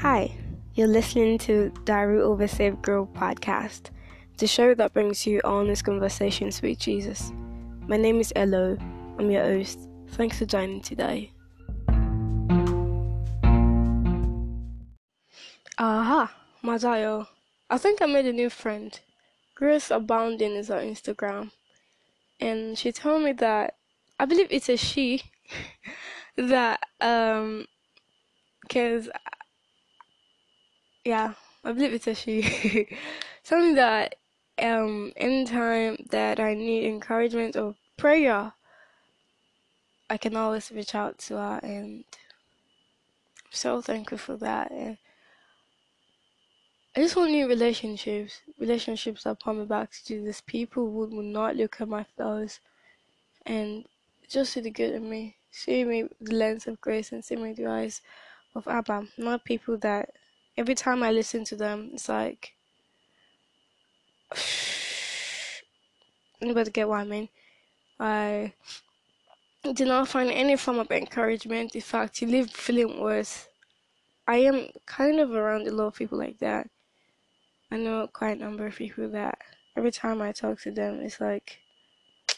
Hi, you're listening to Diary of a Saved Girl podcast, the show that brings you honest conversations with Jesus. My name is Elo. I'm your host. Thanks for joining today. Aha, Mazayo. I think I made a new friend. Grace Abounding is her Instagram. And she told me that I believe it's a she that um because yeah, I believe it's a she. Something that um anytime that I need encouragement or prayer, I can always reach out to her and I'm so thankful for that and I just want new relationships. Relationships that pull me back to Jesus. People who will not look at my flaws and just see the good in me. See me the lens of grace and see me the eyes of Abba. Not people that every time I listen to them, it's like anybody get what I mean? I did not find any form of encouragement. In fact, you leave feeling worse. I am kind of around a lot of people like that. I know quite a number of people that every time I talk to them, it's like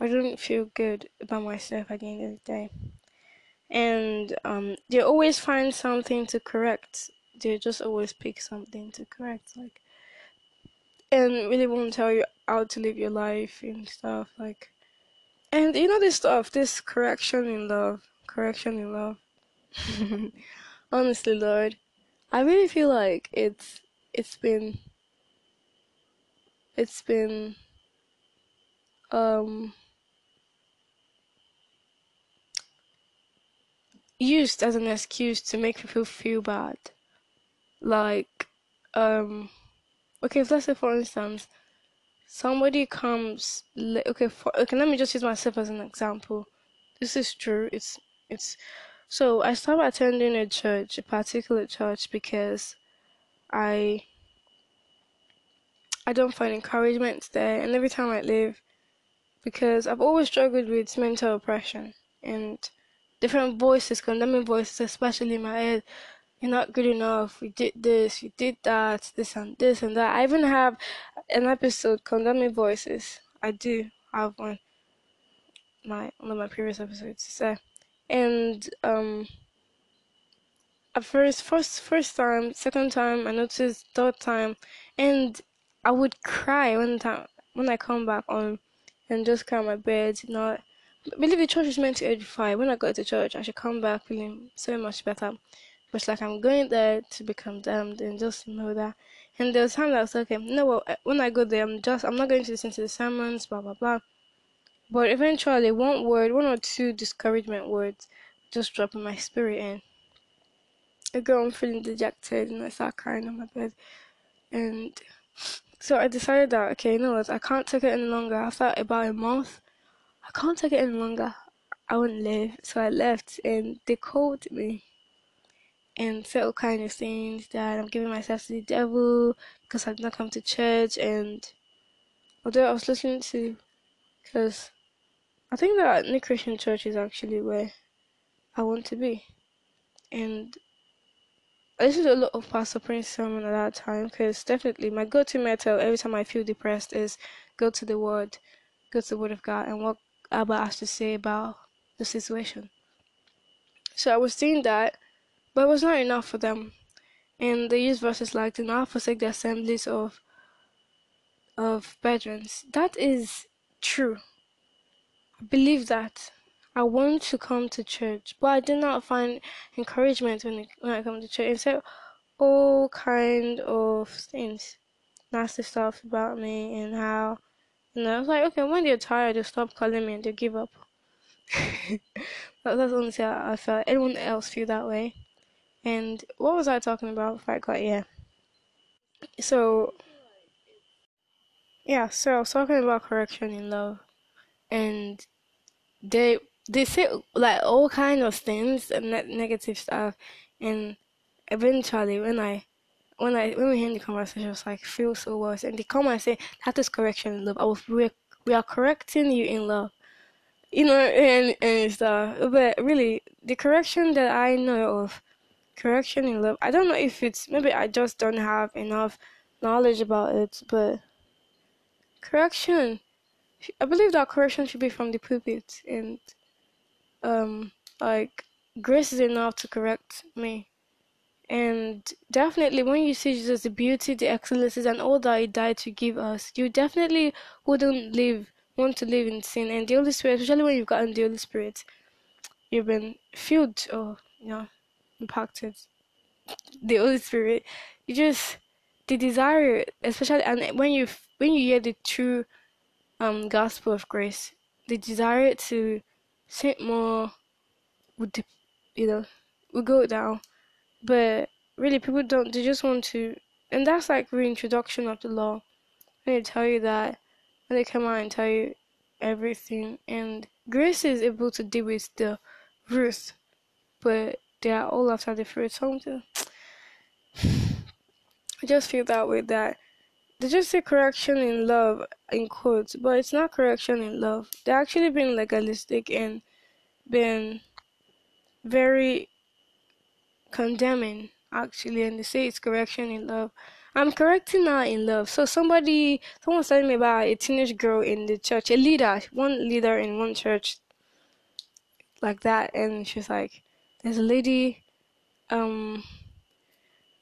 I don't feel good about myself at the end of the day and um, they always find something to correct. They just always pick something to correct, like, and really won't tell you how to live your life and stuff, like, and you know this stuff, this correction in love, correction in love. Honestly, Lord, I really feel like it's it's been it's been um used as an excuse to make people feel bad. Like, um, okay, let's say for instance, somebody comes. Okay, for, okay, let me just use myself as an example. This is true. It's it's. So I stopped attending a church, a particular church, because I I don't find encouragement there, and every time I leave, because I've always struggled with mental oppression and different voices, condemning voices, especially in my head. You're not good enough. You did this, you did that, this and this and that. I even have an episode condemning voices. I do have one. My one of my previous episodes. So, and um, at first, first, first time, second time, I noticed third time, and I would cry one time when I come back on, and just cry on my bed, not believe the church is meant to edify. When I go to church, I should come back feeling so much better. But it's like I'm going there to be condemned and just know that. And there was time that I was like, okay, no, well, when I go there, I'm just, I'm not going to listen to the sermons, blah, blah, blah. But eventually, one word, one or two discouragement words just drop in my spirit and I go feeling dejected and I start crying on my bed. And so I decided that, okay, you know what, I can't take it any longer. After about a month, I can't take it any longer. I wouldn't live. So I left and they called me and said all kind of things that I'm giving myself to the devil because I did not come to church and although I was listening to because I think that New Creation Church is actually where I want to be. And I listened to a lot of Pastor Prince sermon at that time because definitely my go-to method every time I feel depressed is go to the Word, go to the Word of God, and what Abba has to say about the situation. So I was seeing that, but it was not enough for them. And they use verses like, do not forsake the assemblies of of brethren. That is true. I believe that. I want to come to church, but I did not find encouragement when, when I come to church. Instead, all kind of things, nasty stuff about me and how and I was like, okay, when they're tired, they stop calling me and they give up. that's honestly how I felt. Anyone else feel that way? And what was I talking about before I got here? So, yeah, so I was talking about correction in love, and they they say like all kind of things and ne- negative stuff, and eventually when I when I when we hear the conversation, it's like feel so worse. And they come and say that is correction in love. I was we we are correcting you in love. you know, and and stuff. But really, the correction that I know of, correction in love. I don't know if it's maybe I just don't have enough knowledge about it, but correction. I believe that correction should be from the pulpit, and um, like grace is enough to correct me. And definitely, when you see Jesus, the beauty, the excellences, and all that He died to give us, you definitely wouldn't live, want to live in sin. And the Holy Spirit, especially when you've gotten the Holy Spirit, you've been filled or you know impacted. The Holy Spirit, you just the desire, especially, and when you when you hear the true um gospel of grace, the desire to sin more would you know would go down but really, people don't. They just want to, and that's like reintroduction of the law. When they tell you that, when they come out and tell you everything, and grace is able to deal with the root, but they are all after the fruit. Something. I just feel that way that they just say correction in love in quotes, but it's not correction in love. They're actually being legalistic and being very condemning actually and they say it's correction in love. I'm correcting her in love. So somebody someone was telling me about a teenage girl in the church a leader one leader in one church like that. And she's like there's a lady um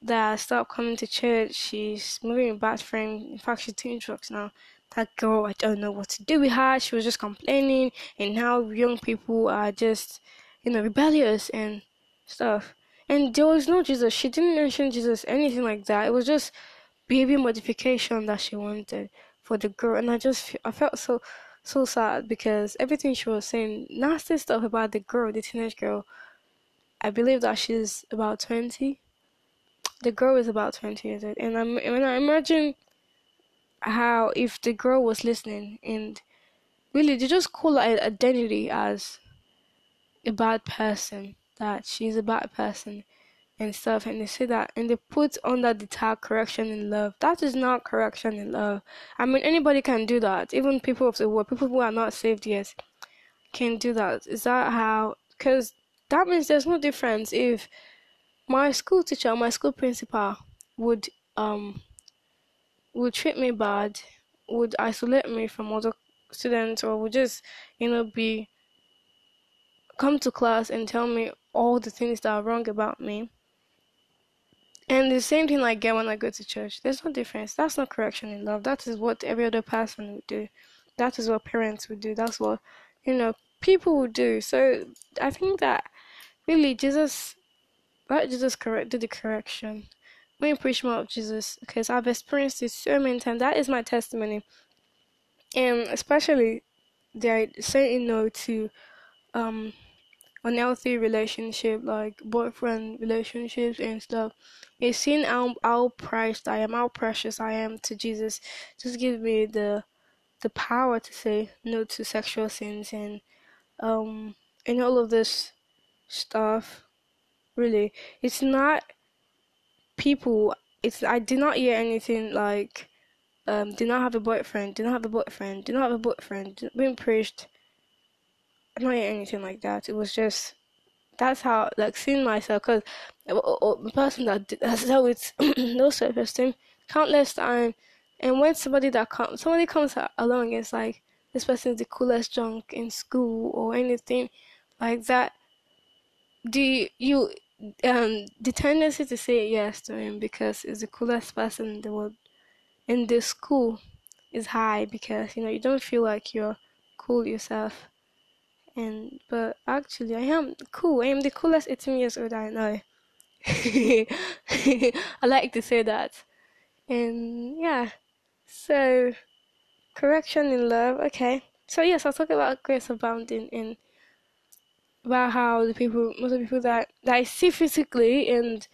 that stopped coming to church. She's moving a bad friend. In fact she's doing drugs now. That girl i don't know what to do with her. She was just complaining. And how young people are just you know rebellious and stuff and there was no Jesus. She didn't mention Jesus, anything like that. It was just behavior modification that she wanted for the girl. And I just, I felt so, so sad because everything she was saying, nasty stuff about the girl, the teenage girl. I believe that she's about 20. The girl is about 20 years old. And I'm, when I imagine how if the girl was listening and really they just call her identity as a bad person that she's a bad person and stuff and they say that and they put under the tag correction in love. That is not correction in love. I mean anybody can do that. Even people of the world people who are not saved yet can do that. Is that how because that means there's no difference if my school teacher my school principal would um would treat me bad would isolate me from other students or would just you know be come to class and tell me all the things that are wrong about me. And the same thing I get when I go to church. There's no difference. That's not correction in love. That is what every other person would do. That is what parents would do. That's what, you know, people would do. So I think that really Jesus, let Jesus correct, the correction. We preach more of Jesus, because I've experienced it so many times. That is my testimony. And especially, they're saying no to um unhealthy relationship like boyfriend relationships and stuff. It's seeing how how priced i am how precious i am to jesus. Just give me the the power to say no to sexual sins and um and all of this stuff really. It's not people it's i did not hear anything like um did not have a boyfriend did not have a boyfriend did not have a boyfriend being preached not anything like that. It was just that's how like seeing myself because the person that has dealt with no self esteem countless time, and when somebody that comes somebody comes along, it's like this person is the coolest junk in school or anything like that. Do you um the tendency to say yes to him because he's the coolest person in the world in this school is high because you know you don't feel like you're cool yourself and but actually I am cool. I am the coolest 18 years old I know. I like to say that. And yeah. So correction in love, okay. So yes, I'll talk about grace abounding and about how the people most of the people that, that I see physically and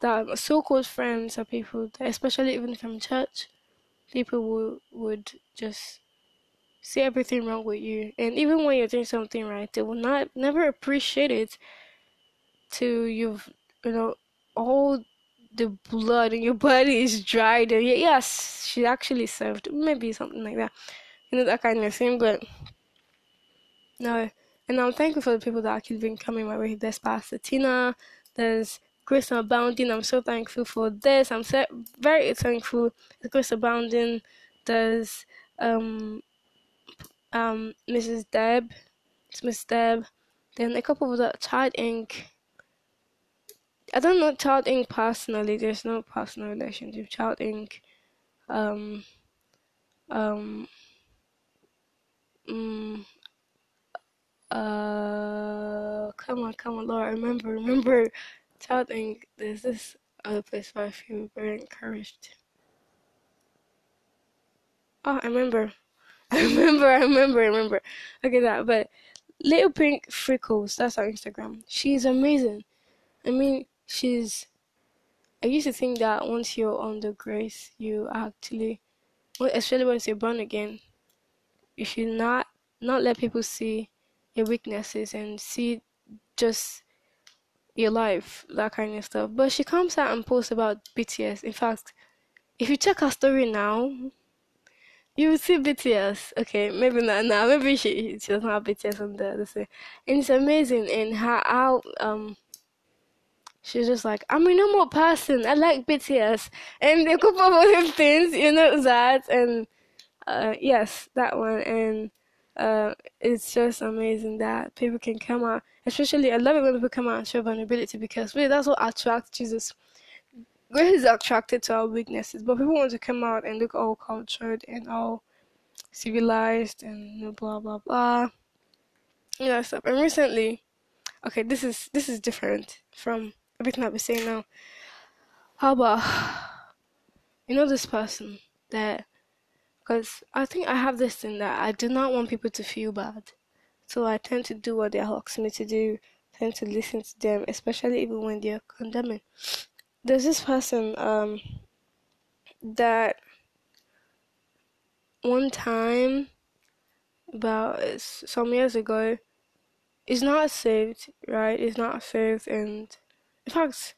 that so called friends are people that especially even from church, people would would just see everything wrong with you. And even when you're doing something right, they will not never appreciate it to you've you know all the blood in your body is dried and yes, she actually served maybe something like that. You know that kind of thing, but no. And I'm thankful for the people that actually been coming my way. There's Pastor Tina, there's Grace Abounding. I'm so thankful for this. I'm so, very thankful. Grace Abounding. There's um um Mrs. Deb. It's Miss Deb. Then a couple of the Child Inc. I don't know Child Inc. personally. There's no personal relationship. Child Inc. Um um mm, uh come on come on Lord remember remember Child Inc. There's this other place where I feel very encouraged. Oh, I remember. I remember, I remember, I remember. Okay, that, but Little Pink Freckles, that's our Instagram. She's amazing. I mean, she's. I used to think that once you're on the grace, you actually, well, especially once you're born again, you should not not let people see your weaknesses and see just your life, that kind of stuff. But she comes out and posts about BTS. In fact, if you check her story now, you see BTS. Okay, maybe not now. Maybe she she doesn't have BTS on there. And it's amazing and how, how um she's just like I'm a normal person. I like BTS and a couple of other things. You know that and uh yes that one and uh it's just amazing that people can come out. Especially I love it when people come out and show vulnerability because really that's what attracts Jesus Grace is attracted to our weaknesses, but people want to come out and look all cultured and all civilized and blah blah blah. You know stuff. And recently, okay, this is this is different from everything I've been saying now. How about you know this person that because I think I have this thing that I do not want people to feel bad, so I tend to do what they ask me to do. Tend to listen to them, especially even when they're condemning there's this person um that one time about some years ago is not saved right? Is not saved and in fact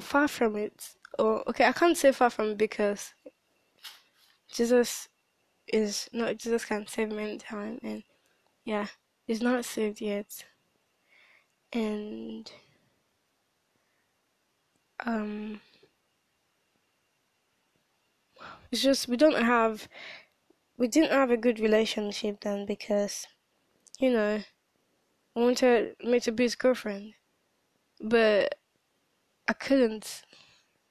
far from it. Or okay i can't say far from because jesus is not jesus can save many anytime and yeah he's not saved yet. And um it's just we don't have we didn't have a good relationship then because you know I wanted me to be his girlfriend but I couldn't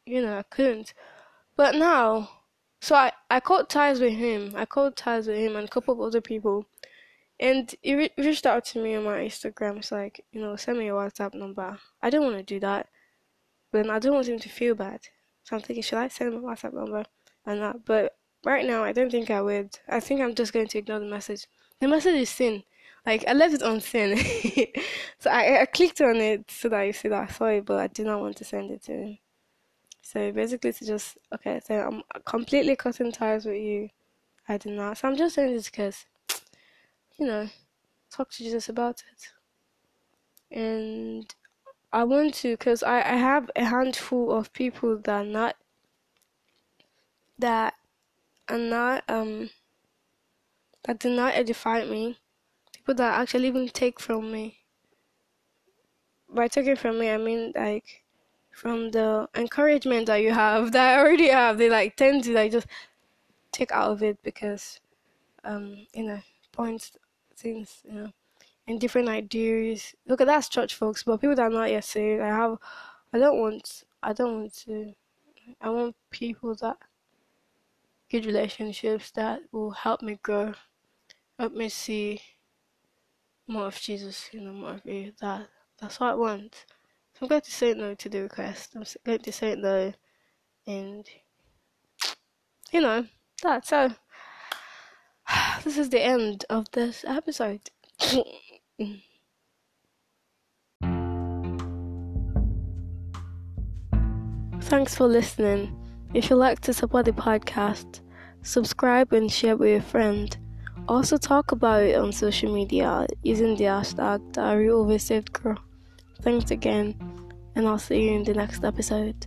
you know I couldn't but now so I I caught ties with him I caught ties with him and a couple of other people and he re- reached out to me on my Instagram. It's like, you know, send me your WhatsApp number. I don't want to do that. But I don't want him to feel bad. So I'm thinking, should I send him a WhatsApp number or not? But right now, I don't think I would. I think I'm just going to ignore the message. The message is sin. Like, I left it on sin. so I, I clicked on it so that you see that I saw it, but I did not want to send it to him. So basically, to just, okay, so I'm completely cutting ties with you. I did not. So I'm just saying this because, you know, talk to Jesus about it. And I want to because I, I have a handful of people that are not that are not um that do not edify me. People that actually even take from me. By taking from me I mean like from the encouragement that you have that I already have, they like tend to like just take out of it because um, you know, points things, you know and different ideas. Look at that's church folks, but people that are not yet saved, I have I don't want I don't want to I want people that good relationships that will help me grow, help me see more of Jesus, you know, more of you. That that's what I want. So I'm going to say no to the request. I'm going to say no, and you know that. So this is the end of this episode. Thanks for listening. If you'd like to support the podcast, subscribe and share with your friend. Also talk about it on social media using the hashtag Diary Over Girl. Thanks again, and I'll see you in the next episode.